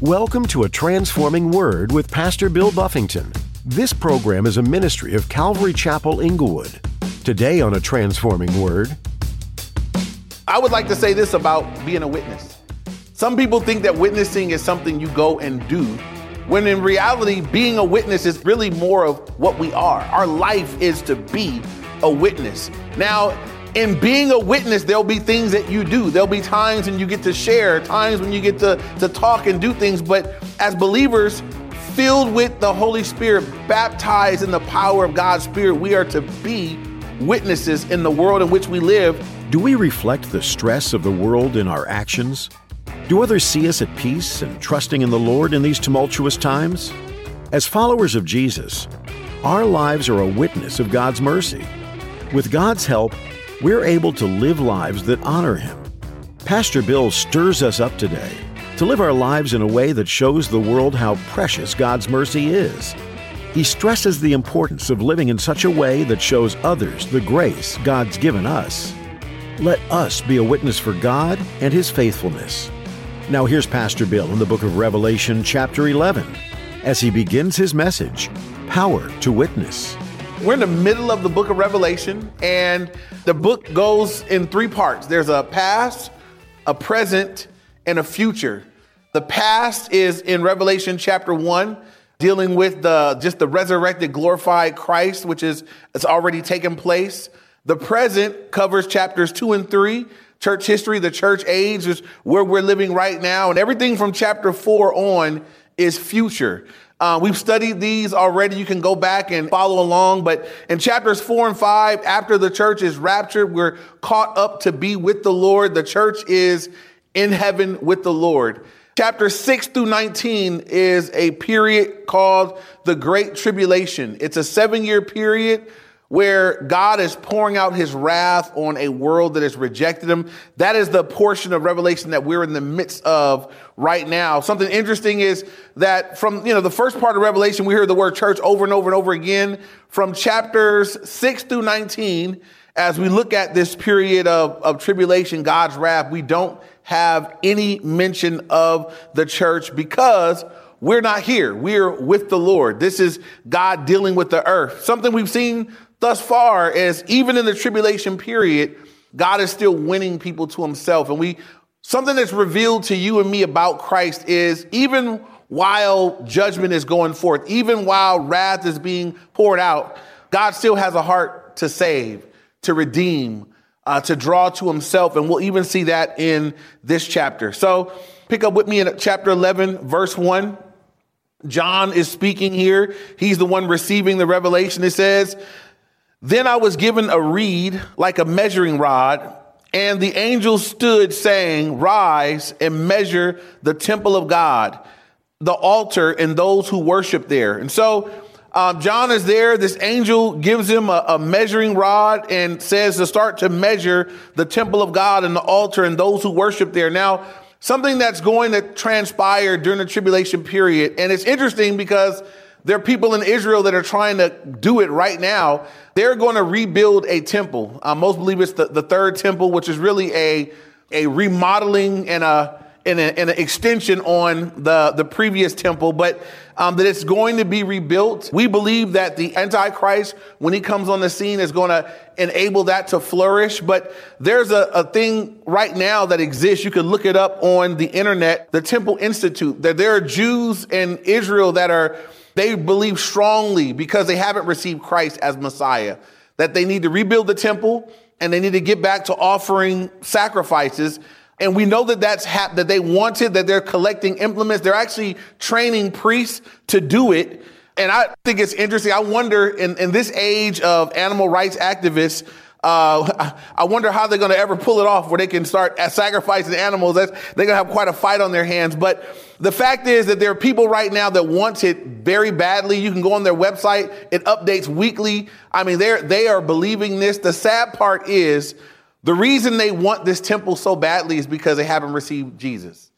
Welcome to A Transforming Word with Pastor Bill Buffington. This program is a ministry of Calvary Chapel Inglewood. Today on A Transforming Word, I would like to say this about being a witness. Some people think that witnessing is something you go and do, when in reality, being a witness is really more of what we are. Our life is to be a witness. Now, in being a witness, there'll be things that you do. There'll be times when you get to share, times when you get to, to talk and do things. But as believers, filled with the Holy Spirit, baptized in the power of God's Spirit, we are to be witnesses in the world in which we live. do we reflect the stress of the world in our actions? Do others see us at peace and trusting in the Lord in these tumultuous times? As followers of Jesus, our lives are a witness of God's mercy. With God's help, we're able to live lives that honor Him. Pastor Bill stirs us up today to live our lives in a way that shows the world how precious God's mercy is. He stresses the importance of living in such a way that shows others the grace God's given us. Let us be a witness for God and His faithfulness. Now, here's Pastor Bill in the book of Revelation, chapter 11, as he begins his message Power to Witness. We're in the middle of the book of Revelation, and the book goes in three parts there's a past, a present, and a future. The past is in Revelation chapter 1 dealing with the just the resurrected glorified Christ which is it's already taken place. The present covers chapters 2 and 3, church history, the church age is where we're living right now and everything from chapter 4 on is future. Uh, we've studied these already. You can go back and follow along. But in chapters four and five, after the church is raptured, we're caught up to be with the Lord. The church is in heaven with the Lord. Chapter 6 through 19 is a period called the Great Tribulation. It's a seven year period where God is pouring out his wrath on a world that has rejected him. That is the portion of Revelation that we're in the midst of right now. Something interesting is that from, you know, the first part of Revelation, we hear the word church over and over and over again. From chapters 6 through 19, as we look at this period of, of tribulation, God's wrath, we don't have any mention of the church because we're not here. We're with the Lord. This is God dealing with the earth. Something we've seen thus far as even in the tribulation period, God is still winning people to himself. And we, something that's revealed to you and me about Christ is even while judgment is going forth, even while wrath is being poured out, God still has a heart to save, to redeem, uh, to draw to himself. And we'll even see that in this chapter. So pick up with me in chapter 11, verse 1. John is speaking here. He's the one receiving the revelation. It says, Then I was given a reed like a measuring rod, and the angel stood saying, Rise and measure the temple of God, the altar, and those who worship there. And so um, John is there. This angel gives him a, a measuring rod and says to start to measure the temple of God and the altar and those who worship there. Now, something that's going to transpire during the tribulation period. And it's interesting because there are people in Israel that are trying to do it right now. They're going to rebuild a temple. Uh, most believe it's the, the third temple, which is really a, a remodeling and a, and, a, and an extension on the, the previous temple, but um, that it's going to be rebuilt. We believe that the Antichrist, when he comes on the scene, is going to enable that to flourish. But there's a, a thing right now that exists. You can look it up on the internet, the Temple Institute, that there are Jews in Israel that are, they believe strongly because they haven't received Christ as Messiah, that they need to rebuild the temple and they need to get back to offering sacrifices and we know that that's hap- that they wanted that they're collecting implements. They're actually training priests to do it. And I think it's interesting. I wonder in, in this age of animal rights activists, uh, I wonder how they're going to ever pull it off where they can start sacrificing animals. That's, they're going to have quite a fight on their hands. But the fact is that there are people right now that want it very badly. You can go on their website. It updates weekly. I mean, they're, they are believing this. The sad part is the reason they want this temple so badly is because they haven't received Jesus,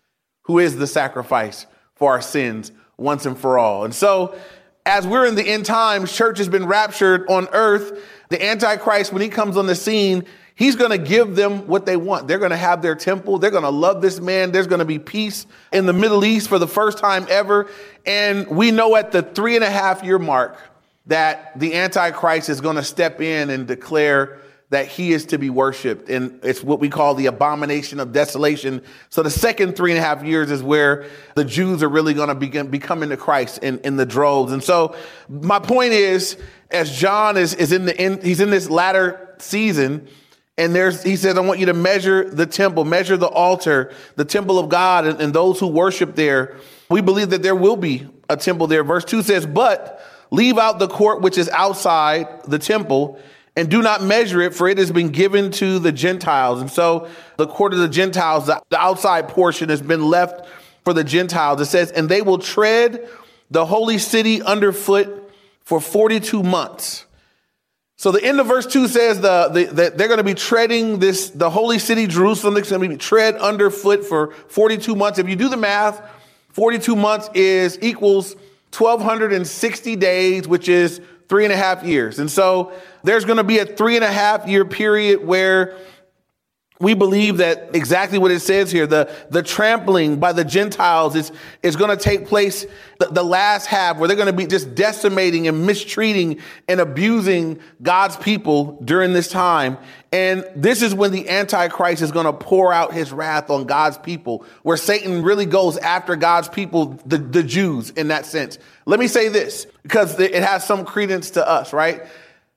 who is the sacrifice for our sins once and for all. And so, as we're in the end times, church has been raptured on earth. The Antichrist, when he comes on the scene, He's going to give them what they want. They're going to have their temple. They're going to love this man. There's going to be peace in the Middle East for the first time ever. And we know at the three and a half year mark that the Antichrist is going to step in and declare that he is to be worshiped. And it's what we call the abomination of desolation. So the second three and a half years is where the Jews are really going to begin becoming to Christ in, in the droves. And so my point is, as John is, is in the, in, he's in this latter season, and there's, he says, I want you to measure the temple, measure the altar, the temple of God, and, and those who worship there. We believe that there will be a temple there. Verse 2 says, But leave out the court which is outside the temple and do not measure it, for it has been given to the Gentiles. And so the court of the Gentiles, the, outside portion has been left for the Gentiles. It says, and they will tread the holy city underfoot for 42 months. So the end of verse 2 says the, the, that they're going to be treading this, the holy city, Jerusalem, is going to be tread underfoot for 42 months. If you do the math, 42 months is equals 1,260 days, which is three and a half years. And so there's going to be a three and a half year period where we believe that exactly what it says here, the, the trampling by the Gentiles is, is going to take place the, the last half where they're going to be just decimating and mistreating and abusing God's people during this time. And this is when the Antichrist is going to pour out his wrath on God's people, where Satan really goes after God's people, the, the Jews in that sense. Let me say this because it has some credence to us, right?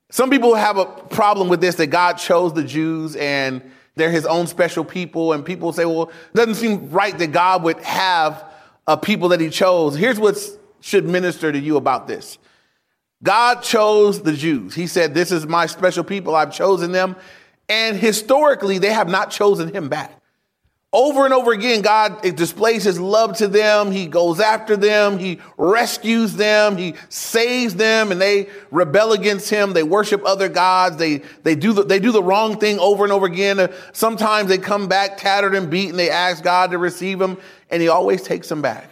Some people have a problem with this that God chose the Jews and they're his own special people. And people say, well, it doesn't seem right that God would have a people that he chose. Here's what should minister to you about this. God chose the Jews. He said, this is my special people. I've chosen them. And historically, they have not chosen him back. Over and over again, God displays his love to them. He goes after them. He rescues them. He saves them and they rebel against him. They worship other gods. They, they do the, they do the wrong thing over and over again. Uh, sometimes they come back tattered and beaten. They ask God to receive them and he always takes them back.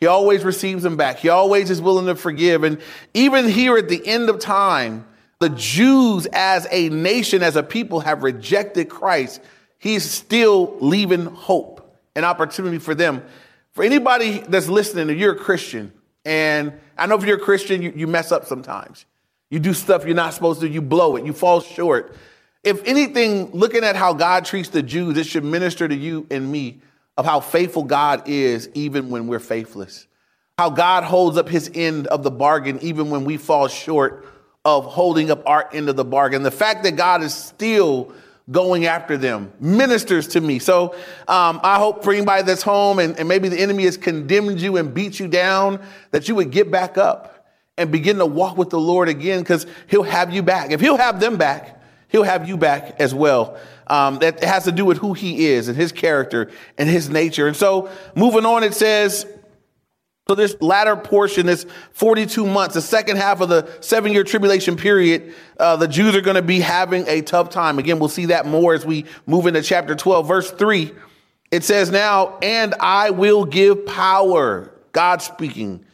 He always receives them back. He always is willing to forgive. And even here at the end of time, the Jews as a nation, as a people have rejected Christ he's still leaving hope and opportunity for them. For anybody that's listening, if you're a Christian, and I know if you're a Christian, you, you mess up sometimes. You do stuff you're not supposed to, you blow it, you fall short. If anything, looking at how God treats the Jews, it should minister to you and me of how faithful God is even when we're faithless. How God holds up his end of the bargain even when we fall short of holding up our end of the bargain. The fact that God is still going after them, ministers to me. So um, I hope for anybody that's home and, and maybe the enemy has condemned you and beat you down, that you would get back up and begin to walk with the Lord again because he'll have you back. If he'll have them back, he'll have you back as well. Um, that has to do with who he is and his character and his nature. And so moving on, it says, so this latter portion, this 42 months, the second half of the seven year tribulation period, uh, the Jews are going to be having a tough time. Again, we'll see that more as we move into chapter 12, verse 3. It says now, and I will give power, God speaking.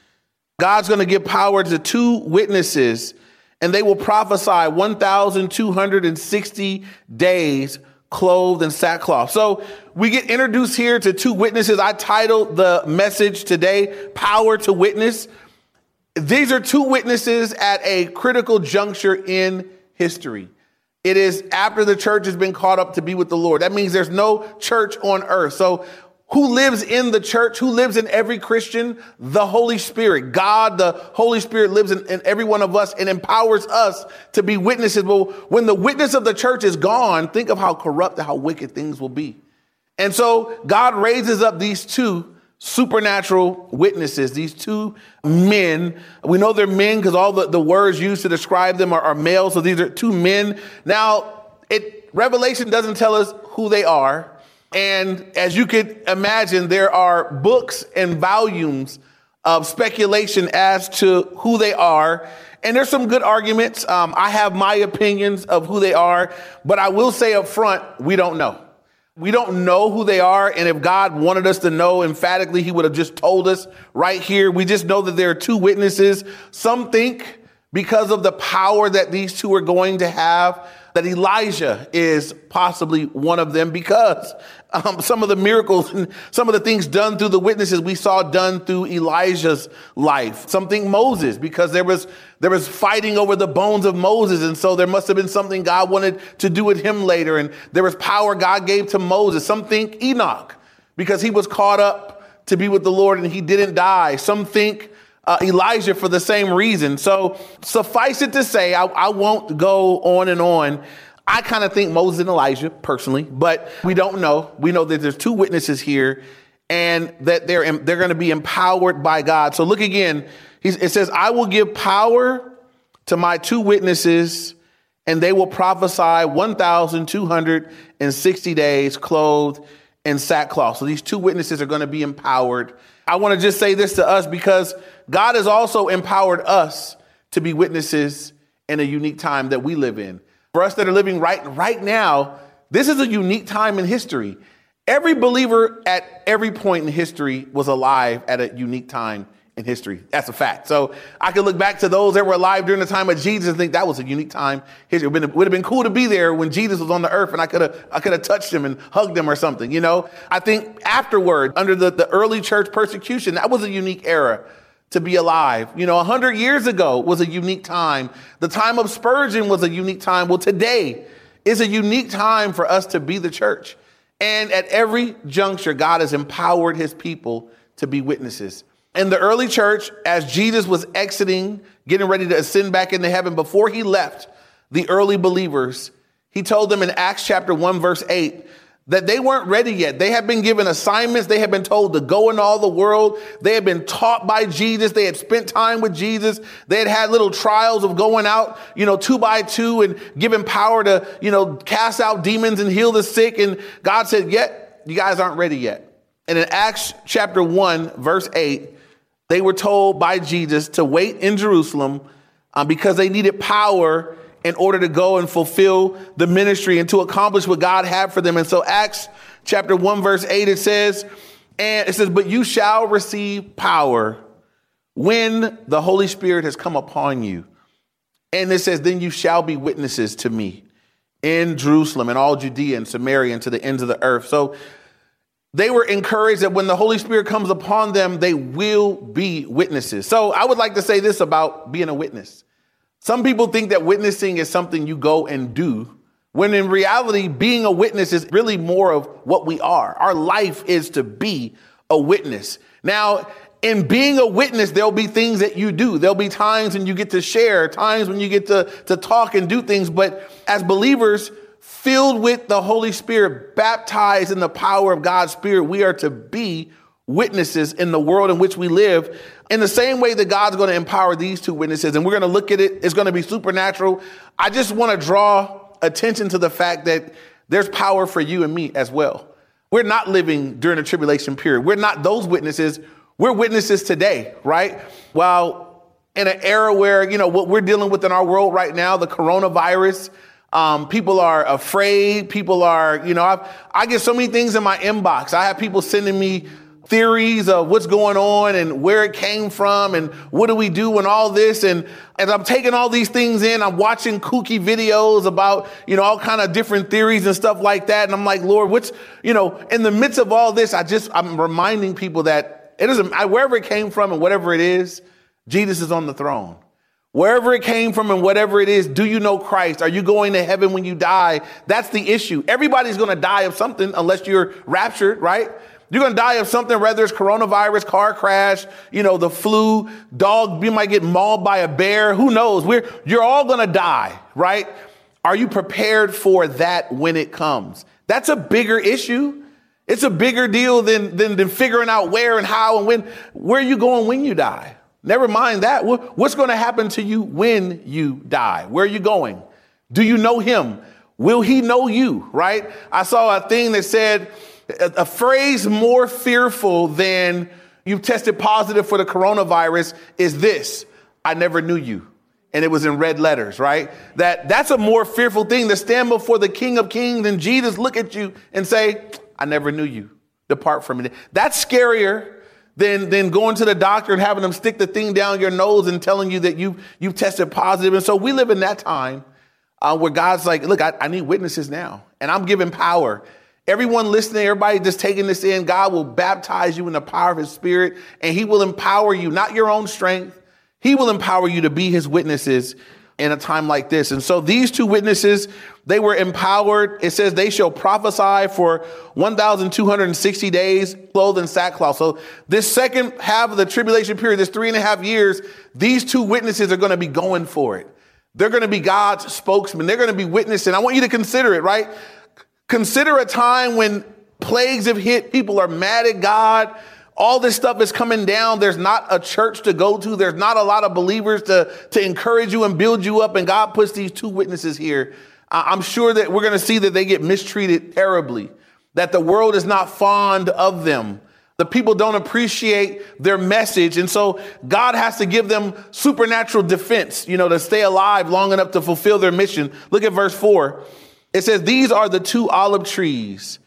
God's going to give power to two witnesses, and they will prophesy 1,260 days clothed in sackcloth. So we get introduced here to two witnesses. I titled the message today, Power to Witness. These are two witnesses at a critical juncture in history. It is after the church has been caught up to be with the Lord. That means there's no church on earth. So who lives in the church? Who lives in every Christian? The Holy Spirit. God, the Holy Spirit lives in, in, every one of us and empowers us to be witnesses. Well, when the witness of the church is gone, think of how corrupt and how wicked things will be. And so God raises up these two supernatural witnesses, these two men. We know they're men because all the, the words used to describe them are, are male. So these are two men. Now, it, Revelation doesn't tell us who they are. And as you could imagine, there are books and volumes of speculation as to who they are. And there's some good arguments. Um, I have my opinions of who they are, but I will say up front, we don't know. We don't know who they are. And if God wanted us to know emphatically, he would have just told us right here. We just know that there are two witnesses. Some think because of the power that these two are going to have, that Elijah is possibly one of them because um, some of the miracles and some of the things done through the witnesses we saw done through Elijah's life. Something Moses because there was there was fighting over the bones of Moses, and so there must have been something God wanted to do with him later, and there was power God gave to Moses. Some think Enoch because he was caught up to be with the Lord and he didn't die. Some think uh, Elijah for the same reason. So suffice it to say, I, I won't go on and on. I kind of think Moses and Elijah personally, but we don't know. We know that there's two witnesses here and that they're, they're going to be empowered by God. So look again. it says, I will give power to my two witnesses and they will prophesy 1,260 days clothed in sackcloth. So these two witnesses are going to be empowered. I want to just say this to us because God has also empowered us to be witnesses in a unique time that we live in. For us that are living right right now, this is a unique time in history. Every believer at every point in history was alive at a unique time in history. That's a fact. So I can look back to those that were alive during the time of Jesus and think that was a unique time. It would have been cool to be there when Jesus was on the earth and I could have I could have touched him and hugged him or something. You know, I think afterward, under the, the early church persecution, that was a unique era to be alive. You know, a hundred years ago was a unique time. The time of Spurgeon was a unique time. Well, today is a unique time for us to be the church. And at every juncture, God has empowered his people to be witnesses in the early church, as Jesus was exiting, getting ready to ascend back into heaven, before he left the early believers, he told them in Acts chapter 1, verse 8, that they weren't ready yet. They had been given assignments. They had been told to go in all the world. They had been taught by Jesus. They had spent time with Jesus. They had had little trials of going out, you know, two by two and giving power to, you know, cast out demons and heal the sick. And God said, yet you guys aren't ready yet. And in Acts chapter 1, verse 8, they were told by Jesus to wait in Jerusalem um, because they needed power in order to go and fulfill the ministry and to accomplish what God had for them. And so, Acts chapter 1, verse 8, it says, and it says, But you shall receive power when the Holy Spirit has come upon you. And it says, Then you shall be witnesses to me in Jerusalem and all Judea and Samaria and to the ends of the earth. So they were encouraged that when the Holy Spirit comes upon them, they will be witnesses. So I would like to say this about being a witness. Some people think that witnessing is something you go and do, when in reality, being a witness is really more of what we are. Our life is to be a witness. Now, in being a witness, there'll be things that you do. There'll be times when you get to share, times when you get to, to talk and do things. But as believers, filled with the Holy Spirit, baptized in the power of God's Spirit, we are to be witnesses in the world in which we live. In the same way that God's going to empower these two witnesses, and we're going to look at it, it's going to be supernatural. I just want to draw attention to the fact that there's power for you and me as well. We're not living during a tribulation period. We're not those witnesses. We're witnesses today, right? While in an era where, you know, what we're dealing with in our world right now, the coronavirus, um, people are afraid. People are, you know, I've, I get so many things in my inbox. I have people sending me theories of what's going on and where it came from and what do we do and all this. And as I'm taking all these things in, I'm watching kooky videos about, you know, all kind of different theories and stuff like that. And I'm like, Lord, what's, you know, in the midst of all this, I just, I'm reminding people that it doesn't, wherever it came from and whatever it is, Jesus is on the throne. Wherever it came from and whatever it is, do you know Christ? Are you going to heaven when you die? That's the issue. Everybody's going to die of something unless you're raptured, right? You're going to die of something, whether it's coronavirus, car crash, you know, the flu, dog, you might get mauled by a bear. Who knows? We're, you're all going to die, right? Are you prepared for that when it comes? That's a bigger issue. It's a bigger deal than, than, than figuring out where and how and when. Where are you going when you die? Never mind that. What's going to happen to you when you die? Where are you going? Do you know him? Will he know you? Right? I saw a thing that said a, phrase more fearful than you've tested positive for the coronavirus is this I never knew you. And it was in red letters, right? That that's a more fearful thing to stand before the King of Kings and Jesus look at you and say, I never knew you. Depart from me. That's scarier than, than going to the doctor and having them stick the thing down your nose and telling you that you, you've tested positive. And so we live in that time. uh, where God's like, look, I, I need witnesses now, and I'm giving power. Everyone listening, everybody just taking this in, God will baptize you in the power of his spirit, and he will empower you, not your own strength. He will empower you to be his witnesses in a time like this. And so these two witnesses, they were empowered. It says they shall prophesy for 1,260 days, clothed in sackcloth. So this second half of the tribulation period, this three and a half years, these two witnesses are going to be going for it. They're going to be God's spokesman. They're going to be witnessing. I want you to consider it, right? Consider a time when plagues have hit. People are mad at God. All this stuff is coming down. There's not a church to go to. There's not a lot of believers to, to encourage you and build you up. And God puts these two witnesses here. I'm sure that we're going to see that they get mistreated terribly, that the world is not fond of them. The people don't appreciate their message. And so God has to give them supernatural defense, you know, to stay alive long enough to fulfill their mission. Look at verse four. It says, These are the two olive trees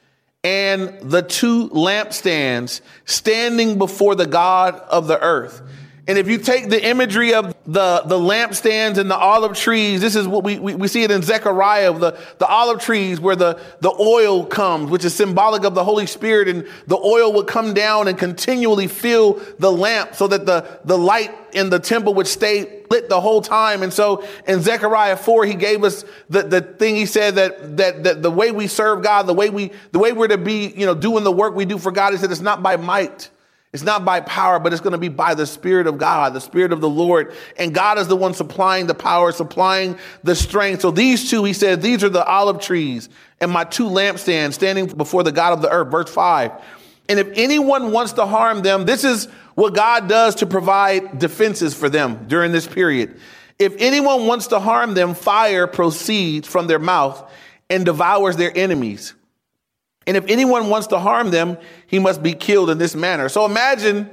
and the two lampstands standing before the God of the earth. And if you take the imagery of the, the lampstands and the olive trees, this is what we, we, we see it in Zechariah, the, the olive trees where the, the oil comes, which is symbolic of the Holy Spirit. And the oil would come down and continually fill the lamp so that the, the light in the temple would stay the whole time. And so in Zechariah 4, he gave us the, the thing he said that, that, that the way we serve God, the way we, the way we're to be, you know, doing the work we do for God, he said it's not by might it's not by power, but it's going to be by the Spirit of God, the Spirit of the Lord. And God is the one supplying the power, supplying the strength. So these two, he said, these are the olive trees and my two lampstands standing before the God of the earth. Verse five. And if anyone wants to harm them, this is what God does to provide defenses for them during this period. If anyone wants to harm them, fire proceeds from their mouth and devours their enemies. And if anyone wants to harm them, he must be killed in this manner. So imagine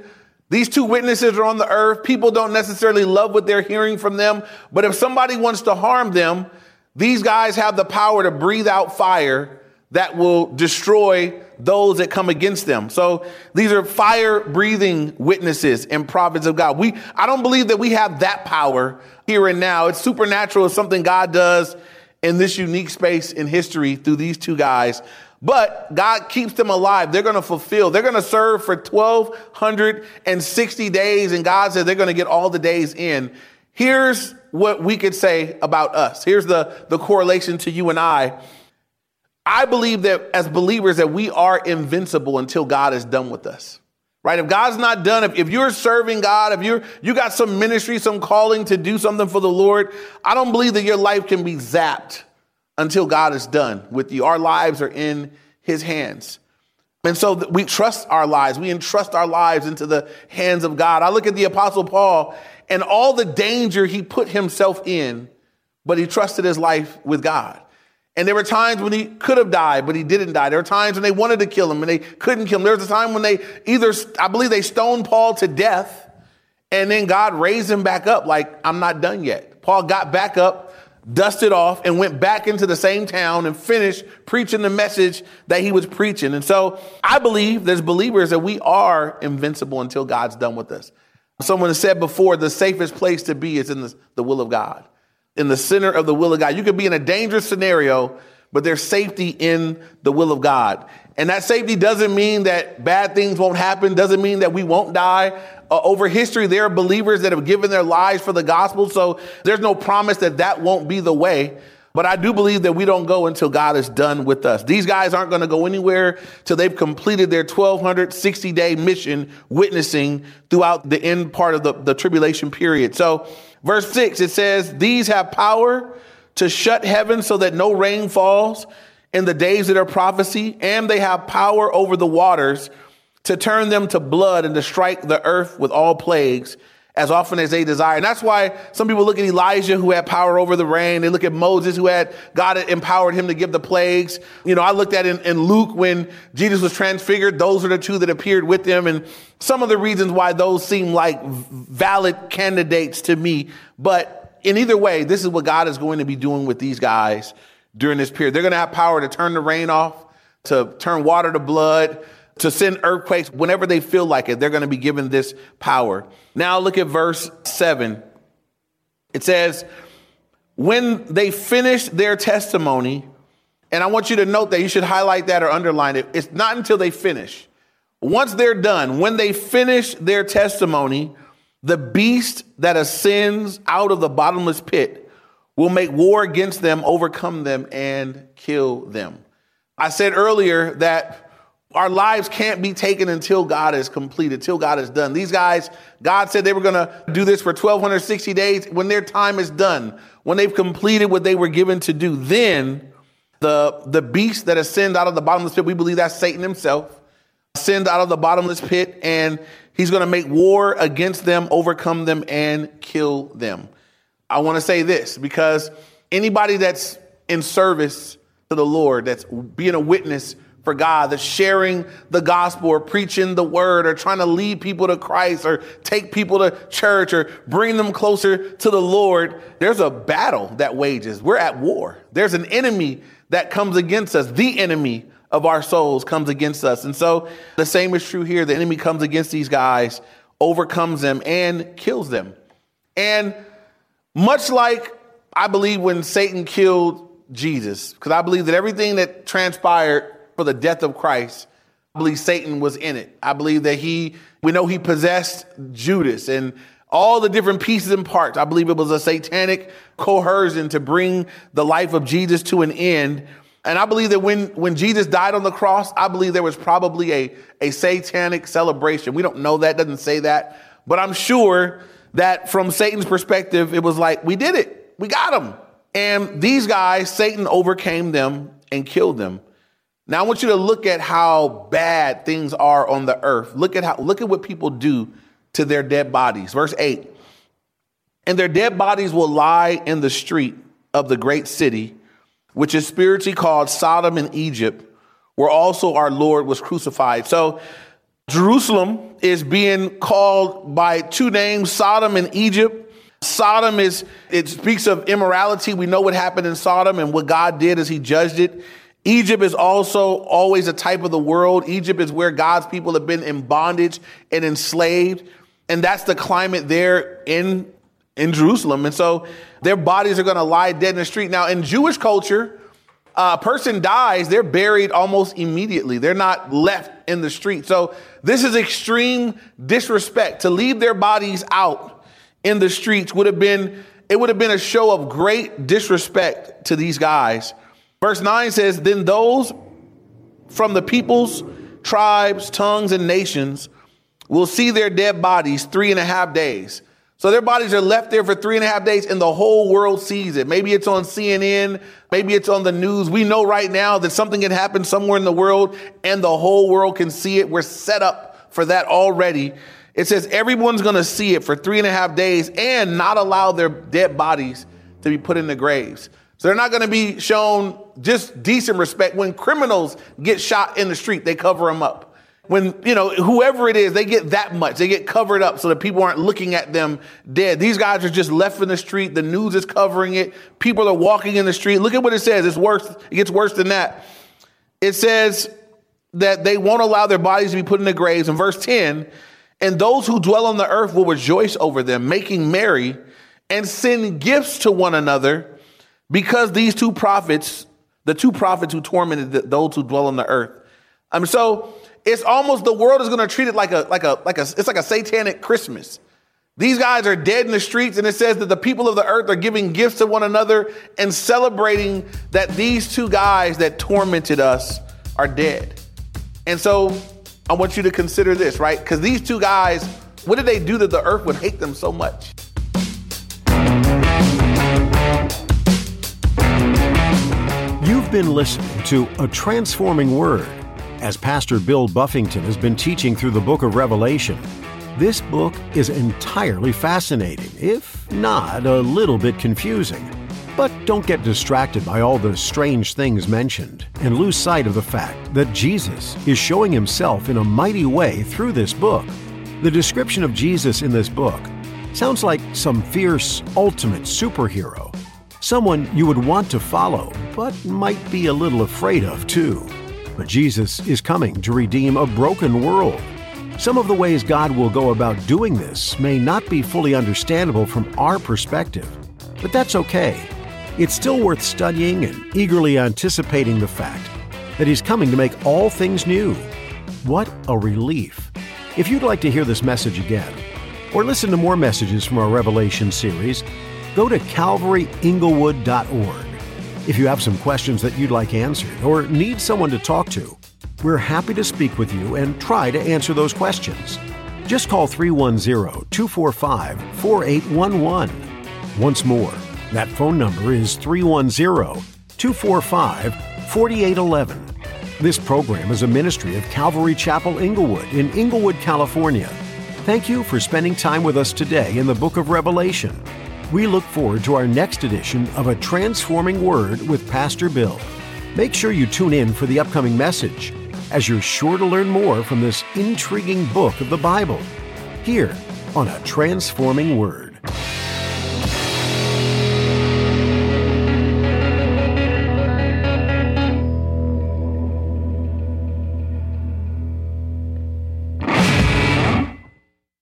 these two witnesses are on the earth. People don't necessarily love what they're hearing from them. But if somebody wants to harm them, these guys have the power to breathe out fire that will destroy those that come against them. So these are fire breathing witnesses and prophets of God. We, I don't believe that we have that power here and now. It's supernatural. It's something God does in this unique space in history through these two guys. But God keeps them alive. They're going to fulfill. They're going to serve for 1,260 days. And God says they're going to get all the days in. Here's what we could say about us. Here's the, the correlation to you and I. I believe that as believers that we are invincible until God is done with us. Right? If God's not done, if, if you're serving God, if you're you got some ministry, some calling to do something for the Lord, I don't believe that your life can be zapped until God is done with you. Our lives are in his hands. And so we trust our lives. We entrust our lives into the hands of God. I look at the apostle Paul and all the danger he put himself in, but he trusted his life with God. And there were times when he could have died, but he didn't die. There were times when they wanted to kill him and they couldn't kill him. There was a time when they either, I believe they stoned Paul to death and then God raised him back up like, I'm not done yet. Paul got back up dusted off and went back into the same town and finished preaching the message that he was preaching. And so I believe there's believers that we are invincible until God's done with us. Someone said before, the safest place to be is in the, the will of God, in the center of the will of God. You could be in a dangerous scenario, but there's safety in the will of God. And that safety doesn't mean that bad things won't happen, doesn't mean that we won't die. Uh, over history, there are believers that have given their lives for the gospel. So there's no promise that that won't be the way. But I do believe that we don't go until God is done with us. These guys aren't going to go anywhere till they've completed their 1260 day mission witnessing throughout the end part of the, the tribulation period. So verse six, it says, these have power to shut heaven so that no rain falls in the days of their prophecy, and they have power over the waters to turn them to blood and to strike the earth with all plagues as often as they desire. And that's why some people look at Elijah who had power over the rain. They look at Moses who had, God empowered him to give the plagues. You know, I looked at in, in Luke when Jesus was transfigured. Those are the two that appeared with him. And some of the reasons why those seem like valid candidates to me. But in either way, this is what God is going to be doing with these guys during this period. They're going to have power to turn the rain off, to turn water to blood, to send earthquakes whenever they feel like it. They're going to be given this power. Now look at verse 7. It says, when they finish their testimony, and I want you to note that you should highlight that or underline it. It's not until they finish. Once they're done, when they finish their testimony, the beast that ascends out of the bottomless pit will make war against them, overcome them, and kill them. I said earlier that our lives can't be taken until God is completed, until God is done. These guys, God said they were going to do this for 1260 days. When their time is done, when they've completed what they were given to do, then the, the beast that ascends out of the bottomless pit, we believe that's Satan himself, ascend out of the bottomless pit and he's going to make war against them, overcome them, and kill them. I want to say this because anybody that's in service to the Lord, that's being a witness for God, that's sharing the gospel or preaching the word or trying to lead people to Christ or take people to church or bring them closer to the Lord, there's a battle that wages. We're at war. There's an enemy that comes against us, the enemy of our souls comes against us. And so the same is true here. The enemy comes against these guys, overcomes them, and kills them. And much like I believe when Satan killed Jesus, because I believe that everything that transpired for the death of Christ, I believe Satan was in it. I believe that he, we know he possessed Judas and all the different pieces and parts. I believe it was a satanic coercion to bring the life of Jesus to an end. And I believe that when, when Jesus died on the cross, I believe there was probably a, a satanic celebration. We don't know that, doesn't say that. But I'm sure that from Satan's perspective, it was like, we did it. We got him. And these guys, Satan overcame them and killed them. Now I want you to look at how bad things are on the earth. Look at how look at what people do to their dead bodies. Verse 8. And their dead bodies will lie in the street of the great city which is spiritually called Sodom and Egypt, where also our Lord was crucified. So Jerusalem is being called by two names, Sodom and Egypt. Sodom is, it speaks of immorality. We know what happened in Sodom and what God did as he judged it. Egypt is also always a type of the world. Egypt is where God's people have been in bondage and enslaved. And that's the climate there in in Jerusalem. And so their bodies are going to lie dead in the street. Now, in Jewish culture, a person dies, they're buried almost immediately. They're not left in the street. So this is extreme disrespect. To leave their bodies out in the streets would have been it would have been a show of great disrespect to these guys. Verse 9 says, Then those from the peoples, tribes, tongues, and nations will see their dead bodies three and a half days. So their bodies are left there for three and a half days and the whole world sees it. Maybe it's on CNN. Maybe it's on the news. We know right now that something can happen somewhere in the world and the whole world can see it. We're set up for that already. It says everyone's going to see it for three and a half days and not allow their dead bodies to be put in the graves. So they're not going to be shown just decent respect. When criminals get shot in the street, they cover them up when, you know, whoever it is, they get that much. They get covered up so that people aren't looking at them dead. These guys are just left in the street. The news is covering it. People are walking in the street. Look at what it says. It's worse. It gets worse than that. It says that they won't allow their bodies to be put in the graves. In verse 10, and those who dwell on the earth will rejoice over them, making merry and send gifts to one another because these two prophets, the two prophets who tormented those who dwell on the earth. I mean, so it's almost the world is going to treat it like a like a like a it's like a satanic Christmas. These guys are dead in the streets, and it says that the people of the earth are giving gifts to one another and celebrating that these two guys that tormented us are dead. And so I want you to consider this, right? Because these two guys, what did they do that the earth would hate them so much? You've been listening to A Transforming Word as Pastor Bill Buffington has been teaching through the book of Revelation, this book is entirely fascinating, if not a little bit confusing. But don't get distracted by all the strange things mentioned and lose sight of the fact that Jesus is showing himself in a mighty way through this book. The description of Jesus in this book sounds like some fierce, ultimate superhero, someone you would want to follow, but might be a little afraid of too. But Jesus is coming to redeem a broken world. Some of the ways God will go about doing this may not be fully understandable from our perspective, but that's okay. it's still worth studying and eagerly anticipating the fact that He's coming to make all things new. What a relief! If you'd like to hear this message again, or listen to more messages from our Revelation series, go to calvaryinglewood.org. If you have some questions that you'd like answered or need someone to talk to, we're happy to speak with you and try to answer those questions. Just call 310 245 4811. Once more, that phone number is 310 245 4811. This program is a ministry of Calvary Chapel Inglewood in Inglewood, California. Thank you for spending time with us today in the book of Revelation. We look forward to our next edition of A Transforming Word with Pastor Bill. Make sure you tune in for the upcoming message, as you're sure to learn more from this intriguing book of the Bible. Here on A Transforming Word.